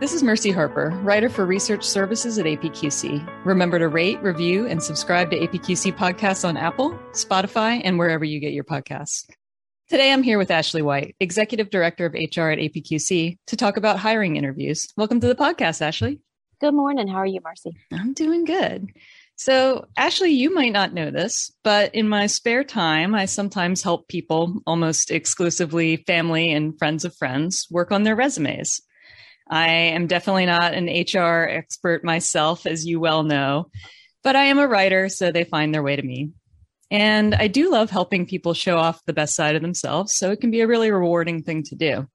This is Mercy Harper, writer for research services at APQC. Remember to rate, review, and subscribe to APQC podcasts on Apple, Spotify, and wherever you get your podcasts. Today, I'm here with Ashley White, Executive Director of HR at APQC, to talk about hiring interviews. Welcome to the podcast, Ashley. Good morning. How are you, Mercy? I'm doing good. So, Ashley, you might not know this, but in my spare time, I sometimes help people, almost exclusively family and friends of friends, work on their resumes. I am definitely not an HR expert myself, as you well know, but I am a writer, so they find their way to me. And I do love helping people show off the best side of themselves, so it can be a really rewarding thing to do.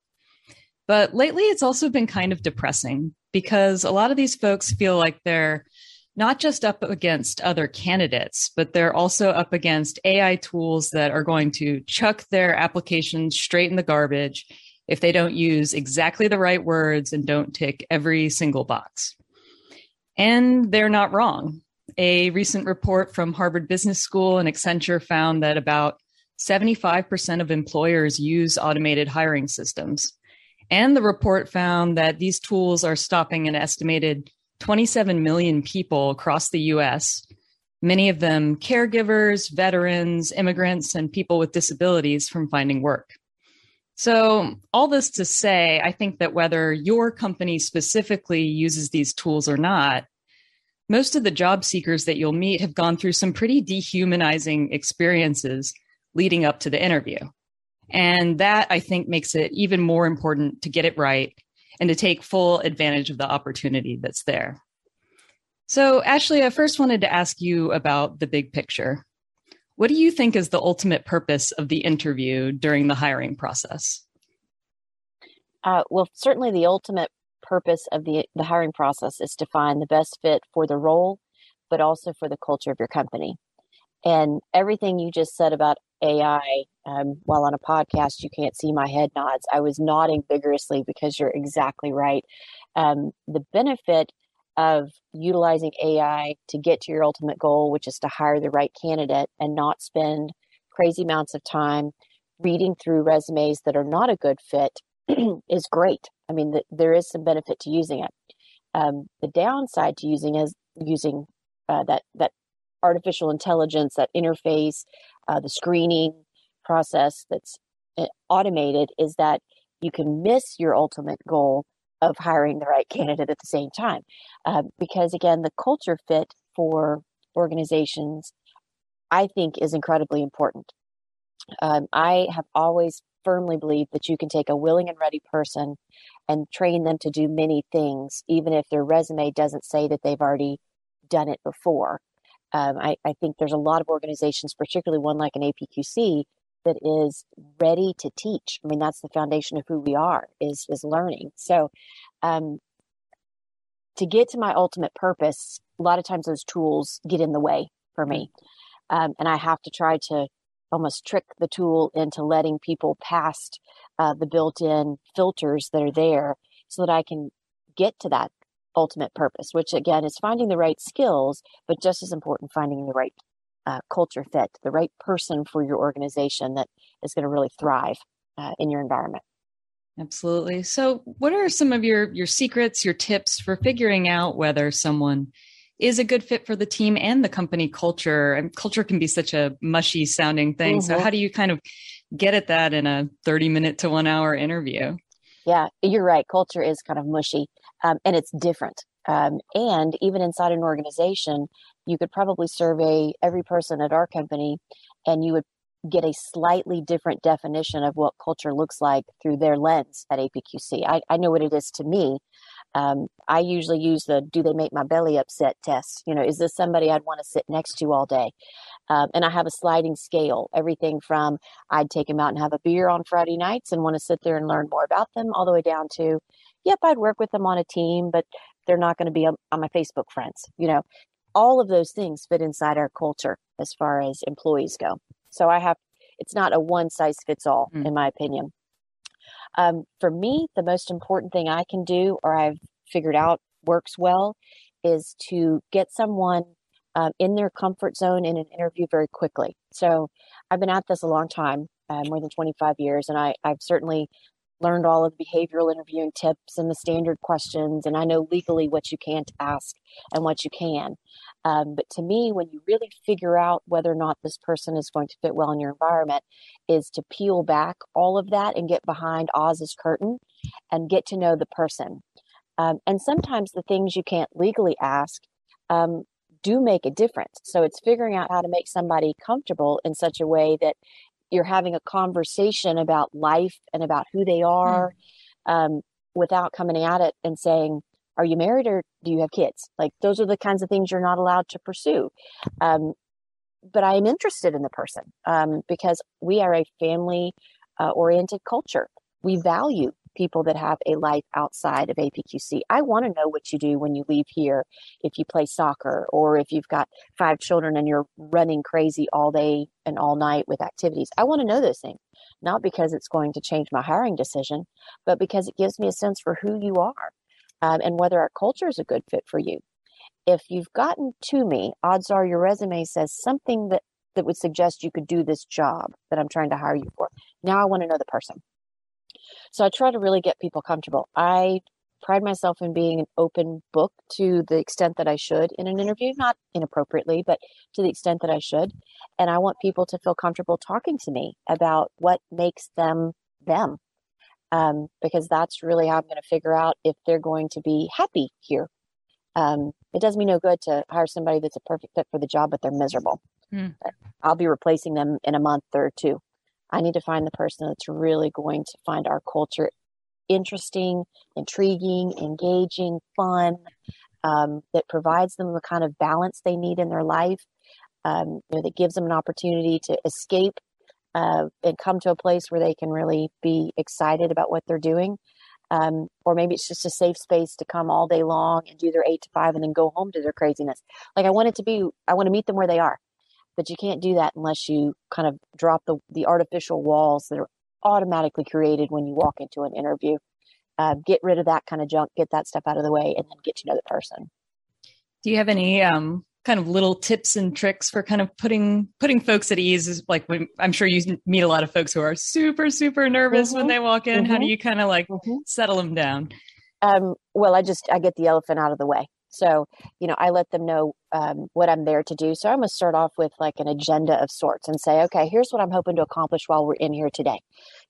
But lately, it's also been kind of depressing because a lot of these folks feel like they're not just up against other candidates, but they're also up against AI tools that are going to chuck their applications straight in the garbage if they don't use exactly the right words and don't tick every single box. And they're not wrong. A recent report from Harvard Business School and Accenture found that about 75% of employers use automated hiring systems. And the report found that these tools are stopping an estimated 27 million people across the US, many of them caregivers, veterans, immigrants, and people with disabilities from finding work. So, all this to say, I think that whether your company specifically uses these tools or not, most of the job seekers that you'll meet have gone through some pretty dehumanizing experiences leading up to the interview. And that I think makes it even more important to get it right and to take full advantage of the opportunity that's there. So, Ashley, I first wanted to ask you about the big picture. What do you think is the ultimate purpose of the interview during the hiring process? Uh, well, certainly the ultimate purpose of the, the hiring process is to find the best fit for the role, but also for the culture of your company. And everything you just said about AI, um, while on a podcast, you can't see my head nods. I was nodding vigorously because you're exactly right. Um, the benefit of utilizing AI to get to your ultimate goal, which is to hire the right candidate and not spend crazy amounts of time reading through resumes that are not a good fit is great. I mean, the, there is some benefit to using it. Um, the downside to using is using uh, that that artificial intelligence, that interface, uh, the screening process that's uh, automated, is that you can miss your ultimate goal of hiring the right candidate at the same time. Uh, because again, the culture fit for organizations, I think, is incredibly important. Um, I have always firmly believed that you can take a willing and ready person and train them to do many things, even if their resume doesn't say that they've already done it before. Um, I, I, think there's a lot of organizations, particularly one like an APQC, that is ready to teach. I mean, that's the foundation of who we are is is learning. So, um, to get to my ultimate purpose, a lot of times those tools get in the way for me, um, and I have to try to almost trick the tool into letting people past uh, the built-in filters that are there, so that I can get to that ultimate purpose. Which again is finding the right skills, but just as important, finding the right uh, culture fit, the right person for your organization that is going to really thrive uh, in your environment. Absolutely. So, what are some of your your secrets, your tips for figuring out whether someone is a good fit for the team and the company culture? And culture can be such a mushy sounding thing. Mm-hmm. So, how do you kind of get at that in a 30 minute to one hour interview? Yeah, you're right. Culture is kind of mushy um, and it's different. Um, and even inside an organization, you could probably survey every person at our company and you would get a slightly different definition of what culture looks like through their lens at APQC. I, I know what it is to me. Um, I usually use the do they make my belly upset test. You know, is this somebody I'd want to sit next to all day? Um, and I have a sliding scale, everything from I'd take them out and have a beer on Friday nights and want to sit there and learn more about them, all the way down to, yep, I'd work with them on a team, but they're not going to be on, on my Facebook friends. You know, all of those things fit inside our culture as far as employees go. So I have, it's not a one size fits all, mm. in my opinion. Um, for me, the most important thing I can do, or I've figured out works well, is to get someone um, in their comfort zone in an interview very quickly. So I've been at this a long time, uh, more than 25 years, and I, I've certainly learned all of the behavioral interviewing tips and the standard questions, and I know legally what you can't ask and what you can. Um, but to me, when you really figure out whether or not this person is going to fit well in your environment, is to peel back all of that and get behind Oz's curtain and get to know the person. Um, and sometimes the things you can't legally ask um, do make a difference. So it's figuring out how to make somebody comfortable in such a way that you're having a conversation about life and about who they are mm. um, without coming at it and saying, Are you married or do you have kids? Like, those are the kinds of things you're not allowed to pursue. Um, but I am interested in the person um, because we are a family uh, oriented culture. We value people that have a life outside of APQC. I want to know what you do when you leave here, if you play soccer or if you've got five children and you're running crazy all day and all night with activities. I want to know those things, not because it's going to change my hiring decision, but because it gives me a sense for who you are um, and whether our culture is a good fit for you. If you've gotten to me, odds are your resume says something that that would suggest you could do this job that I'm trying to hire you for. Now I want to know the person. So I try to really get people comfortable. I pride myself in being an open book to the extent that I should in an interview, not inappropriately, but to the extent that I should. And I want people to feel comfortable talking to me about what makes them them. Um, because that's really how I'm going to figure out if they're going to be happy here. Um, it does me no good to hire somebody that's a perfect fit for the job, but they're miserable. Mm. I'll be replacing them in a month or two. I need to find the person that's really going to find our culture interesting, intriguing, engaging, fun, um, that provides them the kind of balance they need in their life, um, you know, that gives them an opportunity to escape uh, and come to a place where they can really be excited about what they're doing. Um, or maybe it's just a safe space to come all day long and do their eight to five and then go home to their craziness. Like I want it to be, I want to meet them where they are but you can't do that unless you kind of drop the, the artificial walls that are automatically created when you walk into an interview. Uh, get rid of that kind of junk, get that stuff out of the way, and then get to know the person. Do you have any um, kind of little tips and tricks for kind of putting putting folks at ease? Like when, I'm sure you meet a lot of folks who are super super nervous mm-hmm. when they walk in. Mm-hmm. How do mm-hmm. you kind of like mm-hmm. settle them down? Um, well, I just I get the elephant out of the way. So, you know, I let them know um, what I'm there to do. So I'm to start off with like an agenda of sorts and say, okay, here's what I'm hoping to accomplish while we're in here today.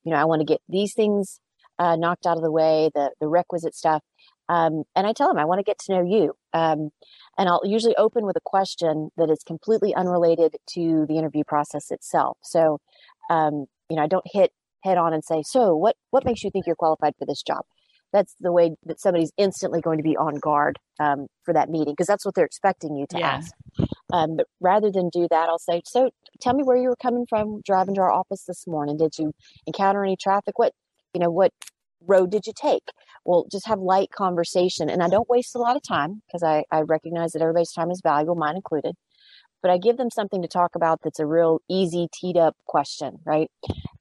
You know, I want to get these things uh, knocked out of the way, the the requisite stuff. Um, and I tell them I want to get to know you. Um, and I'll usually open with a question that is completely unrelated to the interview process itself. So, um, you know, I don't hit head on and say, so what what makes you think you're qualified for this job? That's the way that somebody's instantly going to be on guard um, for that meeting because that's what they're expecting you to yeah. ask. Um, but rather than do that, I'll say, "So, tell me where you were coming from driving to our office this morning. Did you encounter any traffic? What, you know, what road did you take?" Well, just have light conversation, and I don't waste a lot of time because I, I recognize that everybody's time is valuable, mine included. But I give them something to talk about that's a real easy teed up question, right?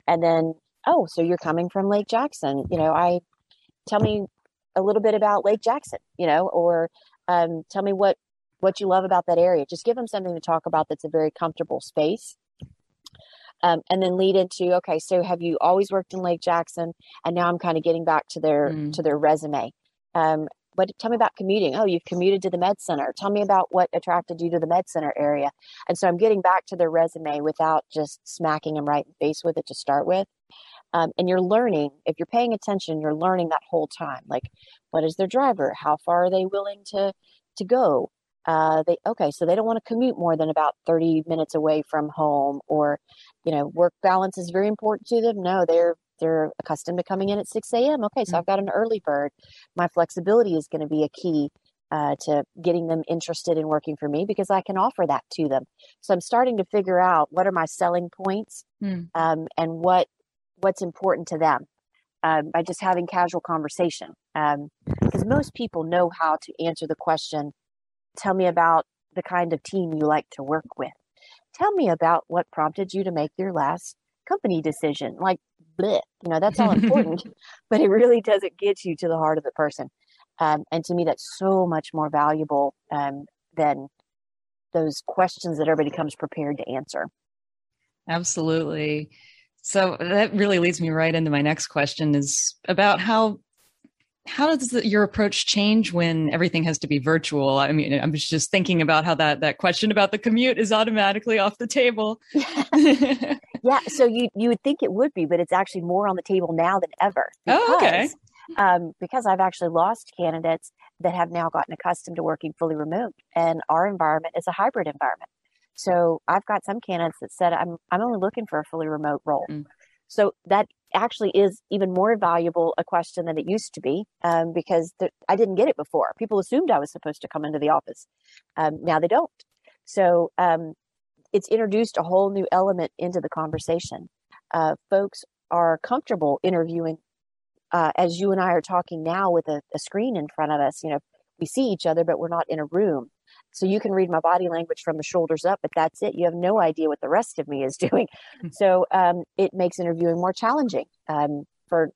And then, oh, so you're coming from Lake Jackson? You know, I tell me a little bit about Lake Jackson, you know, or um, tell me what what you love about that area. Just give them something to talk about that's a very comfortable space. Um, and then lead into okay so have you always worked in lake jackson and now i'm kind of getting back to their mm. to their resume um, but tell me about commuting oh you've commuted to the med center tell me about what attracted you to the med center area and so i'm getting back to their resume without just smacking them right in the face with it to start with um, and you're learning, if you're paying attention, you're learning that whole time. Like, what is their driver? How far are they willing to to go? Uh, they okay, so they don't want to commute more than about 30 minutes away from home, or you know, work balance is very important to them. No, they're they're accustomed to coming in at 6 a.m. Okay, so mm-hmm. I've got an early bird. My flexibility is going to be a key uh, to getting them interested in working for me because I can offer that to them. So I'm starting to figure out what are my selling points mm. um, and what what's important to them um, by just having casual conversation. Because um, most people know how to answer the question tell me about the kind of team you like to work with. Tell me about what prompted you to make your last company decision. Like, bleh, you know, that's all important, but it really doesn't get you to the heart of the person. Um, and to me, that's so much more valuable um, than those questions that everybody comes prepared to answer. Absolutely. So that really leads me right into my next question is about how how does the, your approach change when everything has to be virtual? I mean, I'm just thinking about how that that question about the commute is automatically off the table. yeah, so you you would think it would be, but it's actually more on the table now than ever. Because, oh, okay. Um, because I've actually lost candidates that have now gotten accustomed to working fully remote, and our environment is a hybrid environment. So I've got some candidates that said, "I'm I'm only looking for a fully remote role." Mm. So that actually is even more valuable a question than it used to be um, because th- I didn't get it before. People assumed I was supposed to come into the office. Um, now they don't. So um, it's introduced a whole new element into the conversation. Uh, folks are comfortable interviewing uh, as you and I are talking now with a, a screen in front of us. You know, we see each other, but we're not in a room. So you can read my body language from the shoulders up, but that's it. You have no idea what the rest of me is doing. Hmm. so um, it makes interviewing more challenging. Um, for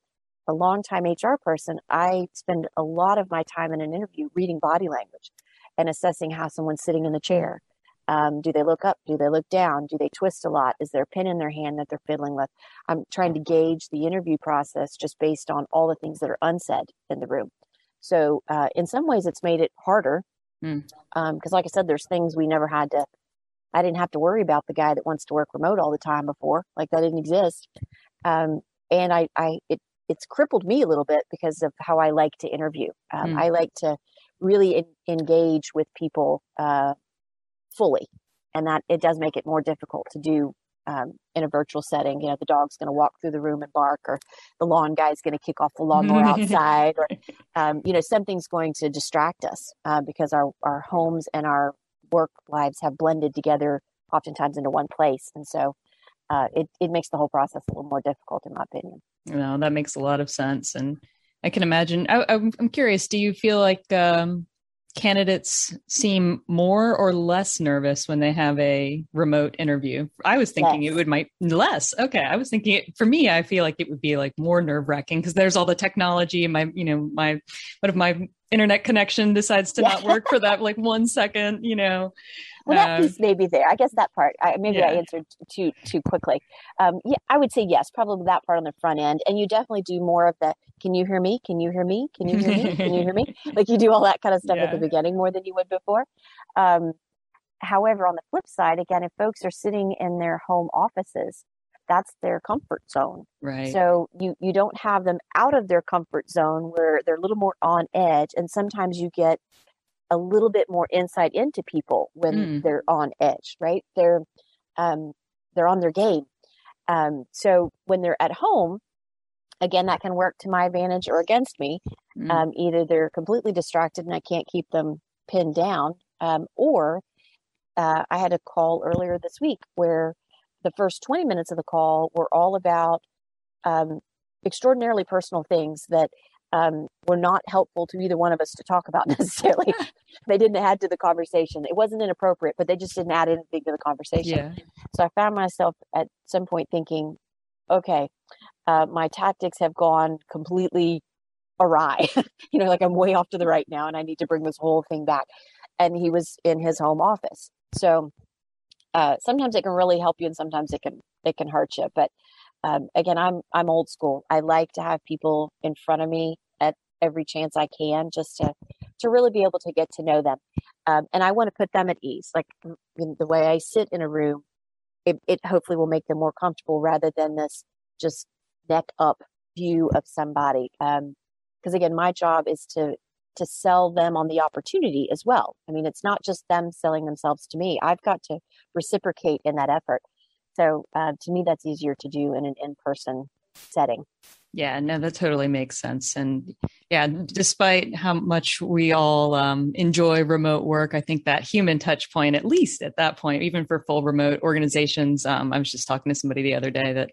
a long-time HR person, I spend a lot of my time in an interview reading body language and assessing how someone's sitting in the chair. Um, do they look up? Do they look down? Do they twist a lot? Is there a pin in their hand that they're fiddling with? I'm trying to gauge the interview process just based on all the things that are unsaid in the room. So, uh, in some ways, it's made it harder because, mm. um, like I said, there's things we never had to. I didn't have to worry about the guy that wants to work remote all the time before, like that didn't exist. Um, and I, I, it, it's crippled me a little bit because of how I like to interview. Um, mm. I like to really in, engage with people uh, fully, and that it does make it more difficult to do um, in a virtual setting. You know, the dog's going to walk through the room and bark, or the lawn guy's going to kick off the lawnmower outside, or um, you know, something's going to distract us uh, because our our homes and our work lives have blended together oftentimes into one place, and so uh, it it makes the whole process a little more difficult, in my opinion. No, that makes a lot of sense, and I can imagine. I, am curious. Do you feel like um, candidates seem more or less nervous when they have a remote interview. I was thinking it would might less. Okay, I was thinking it, for me, I feel like it would be like more nerve wracking because there's all the technology and my, you know, my what if my internet connection decides to yeah. not work for that like one second, you know. Well, that um, piece may be there. I guess that part. I, maybe yeah. I answered too too quickly. Um, yeah, I would say yes, probably that part on the front end, and you definitely do more of the. Can you hear me? Can you hear me? Can you hear me? Can you hear me? Like you do all that kind of stuff yeah. at the beginning more than you would before. Um, however, on the flip side, again, if folks are sitting in their home offices, that's their comfort zone. Right. So you you don't have them out of their comfort zone where they're a little more on edge, and sometimes you get a little bit more insight into people when mm. they're on edge, right? They're um, they're on their game. Um, so when they're at home, again, that can work to my advantage or against me. Mm. Um, either they're completely distracted and I can't keep them pinned down, um, or uh, I had a call earlier this week where the first 20 minutes of the call were all about um, extraordinarily personal things that um, were not helpful to either one of us to talk about necessarily. they didn't add to the conversation. It wasn't inappropriate, but they just didn't add anything to the conversation. Yeah. So I found myself at some point thinking, okay, uh, my tactics have gone completely awry. you know, like I'm way off to the right now and I need to bring this whole thing back. And he was in his home office. So uh, sometimes it can really help you and sometimes it can it can hurt you. But um, again, I'm I'm old school. I like to have people in front of me at every chance I can, just to to really be able to get to know them, um, and I want to put them at ease. Like the way I sit in a room, it, it hopefully will make them more comfortable rather than this just neck up view of somebody. Because um, again, my job is to to sell them on the opportunity as well. I mean, it's not just them selling themselves to me. I've got to reciprocate in that effort. So uh, to me, that's easier to do in an in person setting. Yeah, no, that totally makes sense. And yeah, despite how much we all um, enjoy remote work, I think that human touch point, at least at that point, even for full remote organizations, um, I was just talking to somebody the other day that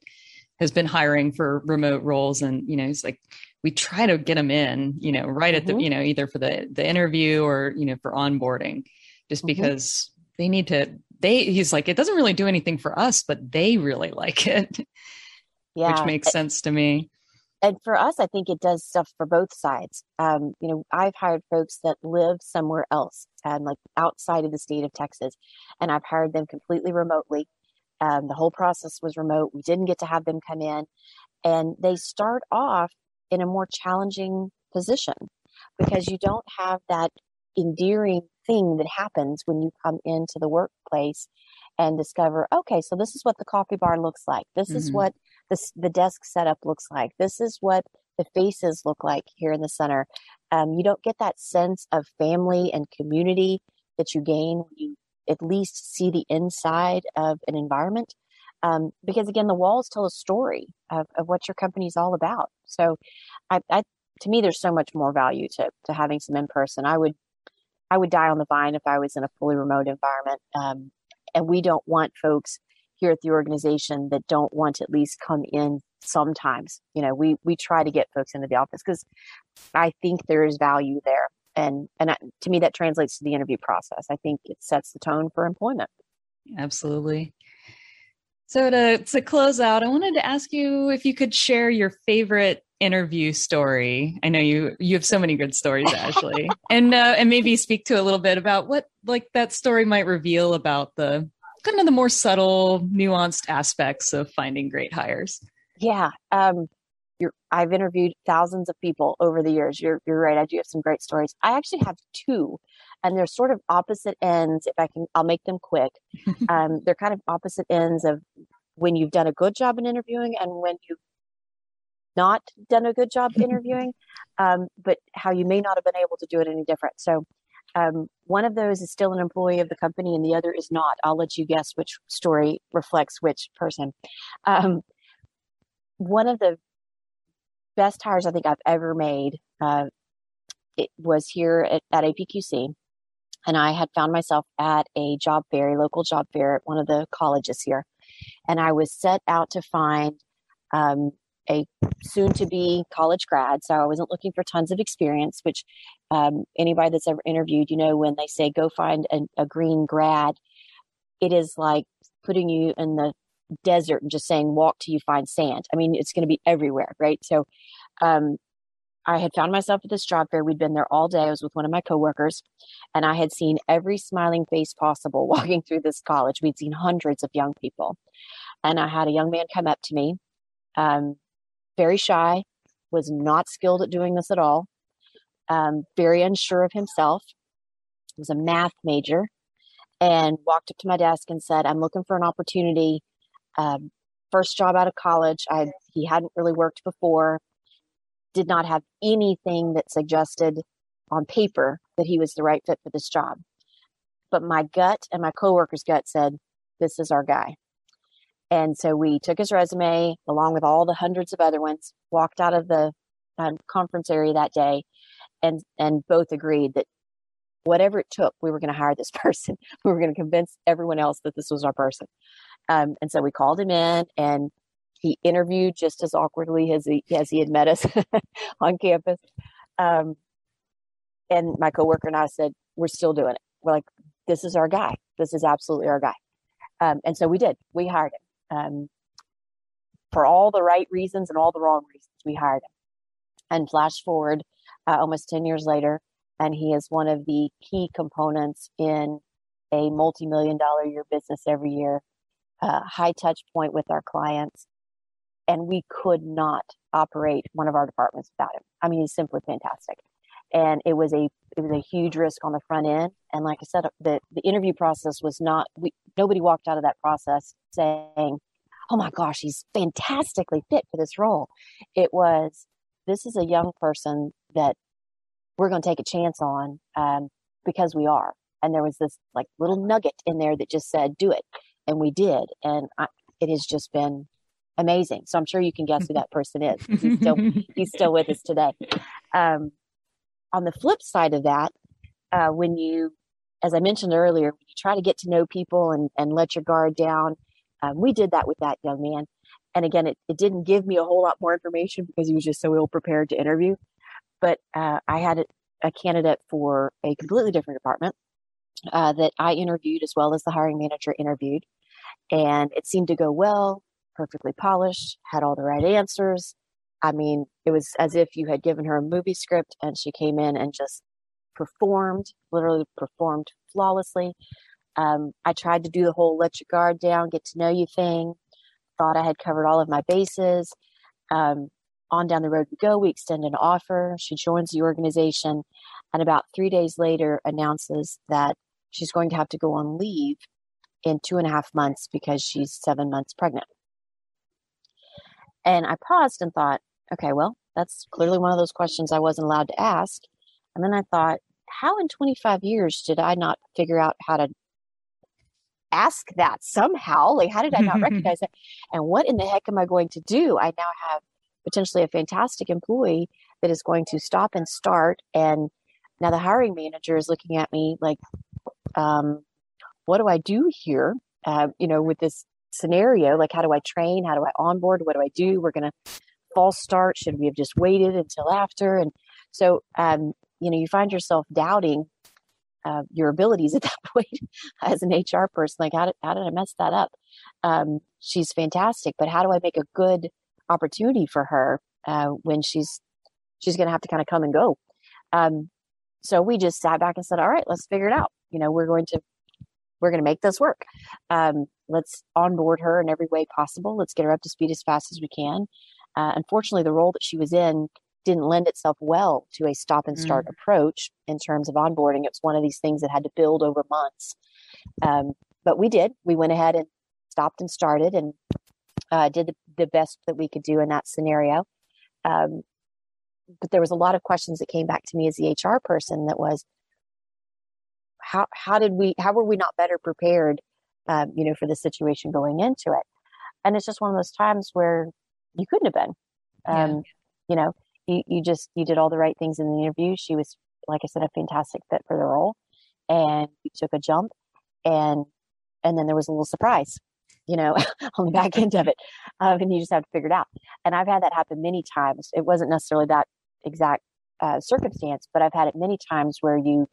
has been hiring for remote roles, and you know, he's like, we try to get them in, you know, right at mm-hmm. the, you know, either for the the interview or you know for onboarding, just mm-hmm. because they need to they he's like it doesn't really do anything for us but they really like it yeah which makes sense to me and for us i think it does stuff for both sides um, you know i've hired folks that live somewhere else and like outside of the state of texas and i've hired them completely remotely Um, the whole process was remote. We didn't get to have them come in. And they start off in a more challenging position because you don't have that endearing thing that happens when you come into the workplace and discover, okay, so this is what the coffee bar looks like. This mm-hmm. is what the, the desk setup looks like. This is what the faces look like here in the center. Um, you don't get that sense of family and community that you gain when you at least see the inside of an environment. Um, because again, the walls tell a story of, of what your company is all about. So, I, I, to me, there's so much more value to to having some in person. I would I would die on the vine if I was in a fully remote environment. Um, and we don't want folks here at the organization that don't want to at least come in sometimes. You know, we we try to get folks into the office because I think there is value there and and to me that translates to the interview process i think it sets the tone for employment absolutely so to to close out i wanted to ask you if you could share your favorite interview story i know you you have so many good stories ashley and uh, and maybe speak to a little bit about what like that story might reveal about the kind of the more subtle nuanced aspects of finding great hires yeah um you're, I've interviewed thousands of people over the years. You're, you're right. I do have some great stories. I actually have two, and they're sort of opposite ends. If I can, I'll make them quick. um, they're kind of opposite ends of when you've done a good job in interviewing and when you've not done a good job interviewing, um, but how you may not have been able to do it any different. So, um, one of those is still an employee of the company, and the other is not. I'll let you guess which story reflects which person. Um, one of the best hires I think I've ever made. Uh, it was here at, at APQC, and I had found myself at a job fair, a local job fair at one of the colleges here, and I was set out to find um, a soon-to-be college grad. So I wasn't looking for tons of experience, which um, anybody that's ever interviewed, you know, when they say go find a, a green grad, it is like putting you in the desert and just saying walk till you find sand. I mean, it's going to be everywhere, right? So, um, I had found myself at this job fair. We'd been there all day. I was with one of my coworkers, and I had seen every smiling face possible walking through this college. We'd seen hundreds of young people, and I had a young man come up to me, um, very shy, was not skilled at doing this at all, um, very unsure of himself. Was a math major, and walked up to my desk and said, "I'm looking for an opportunity um, first job out of college. I he hadn't really worked before. Did not have anything that suggested on paper that he was the right fit for this job. But my gut and my coworker's gut said, "This is our guy." And so we took his resume along with all the hundreds of other ones, walked out of the um, conference area that day, and and both agreed that whatever it took, we were going to hire this person. we were going to convince everyone else that this was our person. Um, and so we called him in and he interviewed just as awkwardly as he, as he had met us on campus. Um, and my coworker and I said, we're still doing it. We're like, this is our guy. This is absolutely our guy. Um, and so we did, we hired him, um, for all the right reasons and all the wrong reasons. We hired him and flash forward, uh, almost 10 years later, and he is one of the key components in a multi-million dollar year business every year uh, high touch point with our clients. And we could not operate one of our departments without him. I mean, he's simply fantastic. And it was a it was a huge risk on the front end. And like I said, the the interview process was not. We nobody walked out of that process saying, "Oh my gosh, he's fantastically fit for this role." It was, this is a young person that we're going to take a chance on um, because we are. And there was this like little nugget in there that just said, "Do it." and we did and I, it has just been amazing. So i'm sure you can guess who that person is he's still he's still with us today. Um, on the flip side of that uh, when you as i mentioned earlier when you try to get to know people and, and let your guard down um, we did that with that young man. And again it, it didn't give me a whole lot more information because he was just so ill prepared to interview. But uh, i had a, a candidate for a completely different department uh, that I interviewed as well as the hiring manager interviewed. And it seemed to go well, perfectly polished, had all the right answers. I mean, it was as if you had given her a movie script and she came in and just performed, literally performed flawlessly. Um, I tried to do the whole let your guard down, get to know you thing. Thought I had covered all of my bases. Um, on down the road we go. We extend an offer. She joins the organization, and about three days later announces that she's going to have to go on leave in two and a half months because she's seven months pregnant. And I paused and thought, okay, well, that's clearly one of those questions I wasn't allowed to ask. And then I thought, how in 25 years did I not figure out how to ask that somehow? Like, how did I not recognize that? And what in the heck am I going to do? I now have potentially a fantastic employee that is going to stop and start. And now the hiring manager is looking at me like, um, what do I do here? Uh, you know, with this scenario, like, how do I train? How do I onboard? What do I do? We're going to false start. Should we have just waited until after? And so, um, you know, you find yourself doubting uh, your abilities at that point as an HR person. Like, how did, how did I mess that up? Um, she's fantastic, but how do I make a good opportunity for her uh, when she's she's going to have to kind of come and go? Um, so we just sat back and said, "All right, let's figure it out. You know, we're going to we're going to make this work. Um, let's onboard her in every way possible. Let's get her up to speed as fast as we can." Uh, unfortunately, the role that she was in didn't lend itself well to a stop and start mm. approach in terms of onboarding. It's one of these things that had to build over months. Um, but we did. We went ahead and stopped and started and uh, did the, the, best that we could do in that scenario. Um, but there was a lot of questions that came back to me as the HR person that was, how how did we how were we not better prepared, um, you know, for the situation going into it? And it's just one of those times where you couldn't have been. Um, yeah. You know, you, you just you did all the right things in the interview. She was, like I said, a fantastic fit for the role, and you took a jump, and and then there was a little surprise, you know, on the back end of it, um, and you just have to figure it out. And I've had that happen many times. It wasn't necessarily that exact uh, circumstance, but I've had it many times where you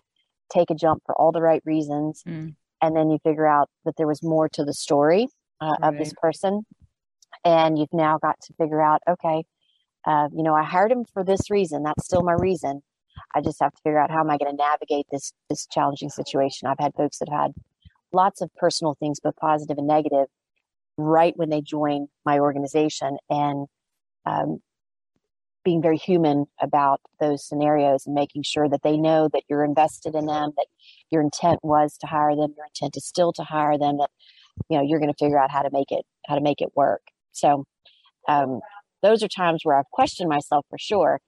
take a jump for all the right reasons, mm. And then you figure out that there was more to the story uh, right. of this person, and you've now got to figure out, okay, uh, you know, I hired him for this reason. That's still my reason. I just have to figure out how am I going to navigate this this challenging situation. I've had folks that have had lots of personal things, both positive and negative, right when they join my organization, and um, being very human about those scenarios and making sure that they know that you're invested in them, that your intent was to hire them, your intent is still to hire them, that you know you're going to figure out how to make it how to make it work. So um, those are times where I've questioned myself for sure.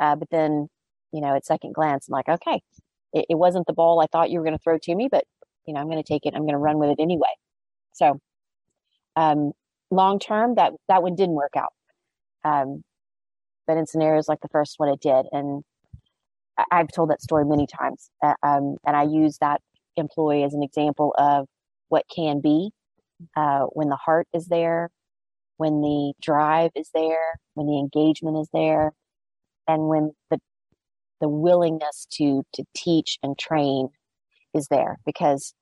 Uh, but then, you know, at second glance, I'm like, okay, it, it wasn't the ball I thought you were going to throw to me, but you know, I'm going to take it. I'm going to run with it anyway. So, um, long term, that that one didn't work out. Um, but in scenarios like the first one, it did, and I, have told that story many times. Uh, um, and I use that employee as an example of what can be uh, when the heart is there, when the drive is there, when the engagement is there, and when the the willingness to to teach and train is there because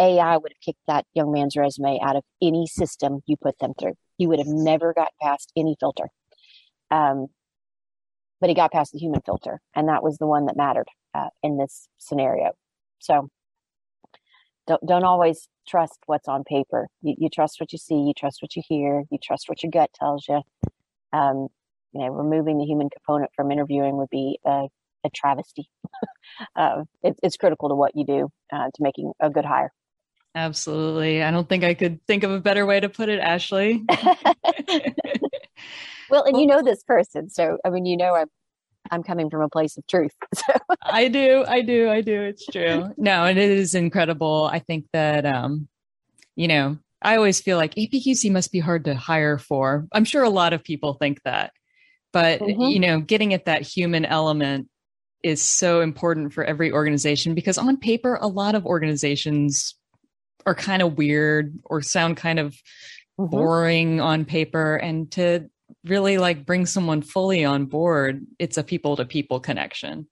AI would have kicked that young man's resume out of any system you put them through. He would have never got past any filter. Um, but he got past the human filter, and that was the one that mattered uh, in this scenario. So don't don't always trust what's on paper. You, you, trust what you see, you trust what you hear, you trust what your gut tells you. Um, you know, removing the human component from interviewing would be a, a travesty. uh, it, it's critical to what you do uh, to making a good hire. Absolutely. I don't think I could think of a better way to put it, Ashley. well, and you know this person, so I mean, you know, I'm I'm coming from a place of truth. So. I do, I do, I do. It's true. No, and it is incredible. I think that, um, you know, I always feel like APQC must be hard to hire for. I'm sure a lot of people think that, but mm-hmm. you know, getting at that human element is so important for every organization because on paper, a lot of organizations are kind of weird or sound kind of mm-hmm. boring on paper and to really like bring someone fully on board, it's a people to people connection.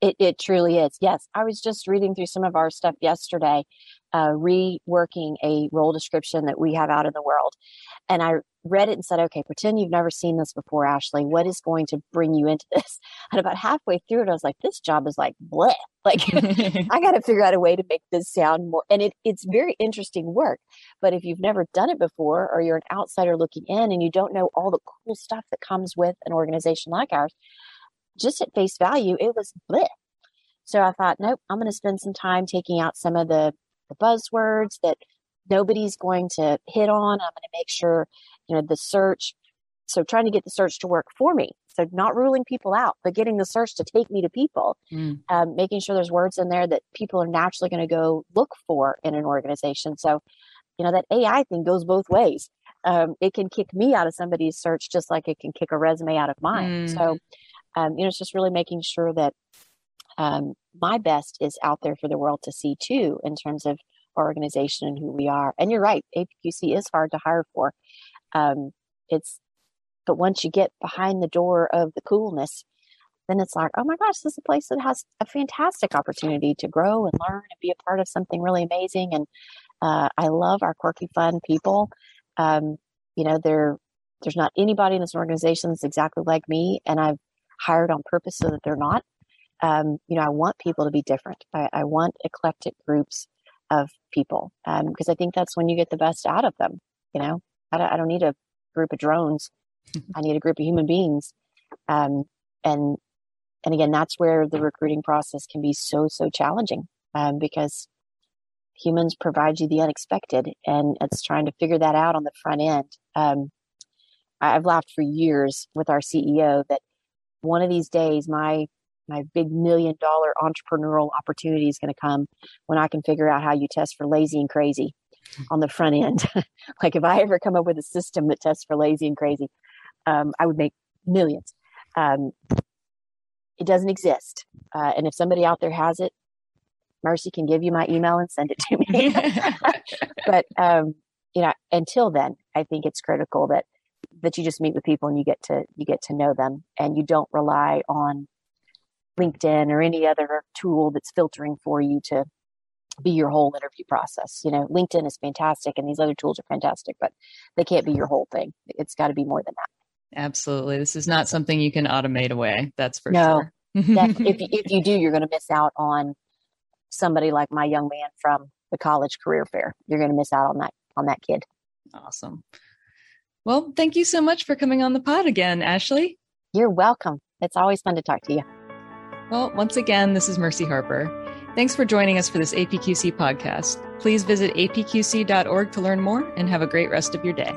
It, it truly is. Yes. I was just reading through some of our stuff yesterday uh, reworking a role description that we have out in the world. And I read it and said, okay, pretend you've never seen this before, Ashley. What is going to bring you into this? And about halfway through it, I was like, this job is like bleh. Like I got to figure out a way to make this sound more. And it, it's very interesting work. But if you've never done it before, or you're an outsider looking in and you don't know all the cool stuff that comes with an organization like ours, just at face value, it was bleh. So I thought, nope, I'm going to spend some time taking out some of the, the buzzwords that nobody's going to hit on. I'm going to make sure, you know, the search. So trying to get the search to work for me. So not ruling people out, but getting the search to take me to people, mm. um, making sure there's words in there that people are naturally going to go look for in an organization. So, you know, that AI thing goes both ways. Um, it can kick me out of somebody's search just like it can kick a resume out of mine. Mm. So, um, you know, it's just really making sure that um, my best is out there for the world to see too, in terms of organization and who we are. And you're right, APQC is hard to hire for. Um, it's, but once you get behind the door of the coolness, then it's like, oh my gosh, this is a place that has a fantastic opportunity to grow and learn and be a part of something really amazing. And uh, I love our quirky, fun people. Um, you know, there, there's not anybody in this organization that's exactly like me, and I've hired on purpose so that they're not. Um, you know, I want people to be different. I, I want eclectic groups of people because um, I think that's when you get the best out of them. You know, I don't, I don't need a group of drones. I need a group of human beings. Um, and and again, that's where the recruiting process can be so so challenging um, because humans provide you the unexpected, and it's trying to figure that out on the front end. Um, I've laughed for years with our CEO that one of these days my my big million dollar entrepreneurial opportunity is going to come when I can figure out how you test for lazy and crazy on the front end. like if I ever come up with a system that tests for lazy and crazy, um, I would make millions. Um, it doesn't exist. Uh, and if somebody out there has it, Mercy can give you my email and send it to me. but, um, you know, until then, I think it's critical that, that you just meet with people and you get to, you get to know them and you don't rely on LinkedIn or any other tool that's filtering for you to be your whole interview process. You know, LinkedIn is fantastic and these other tools are fantastic, but they can't be your whole thing. It's got to be more than that. Absolutely. This is not something you can automate away. That's for sure. no, sure. if, if you do, you're going to miss out on somebody like my young man from the college career fair. You're going to miss out on that, on that kid. Awesome. Well, thank you so much for coming on the pod again, Ashley. You're welcome. It's always fun to talk to you. Well, once again, this is Mercy Harper. Thanks for joining us for this APQC podcast. Please visit apqc.org to learn more and have a great rest of your day.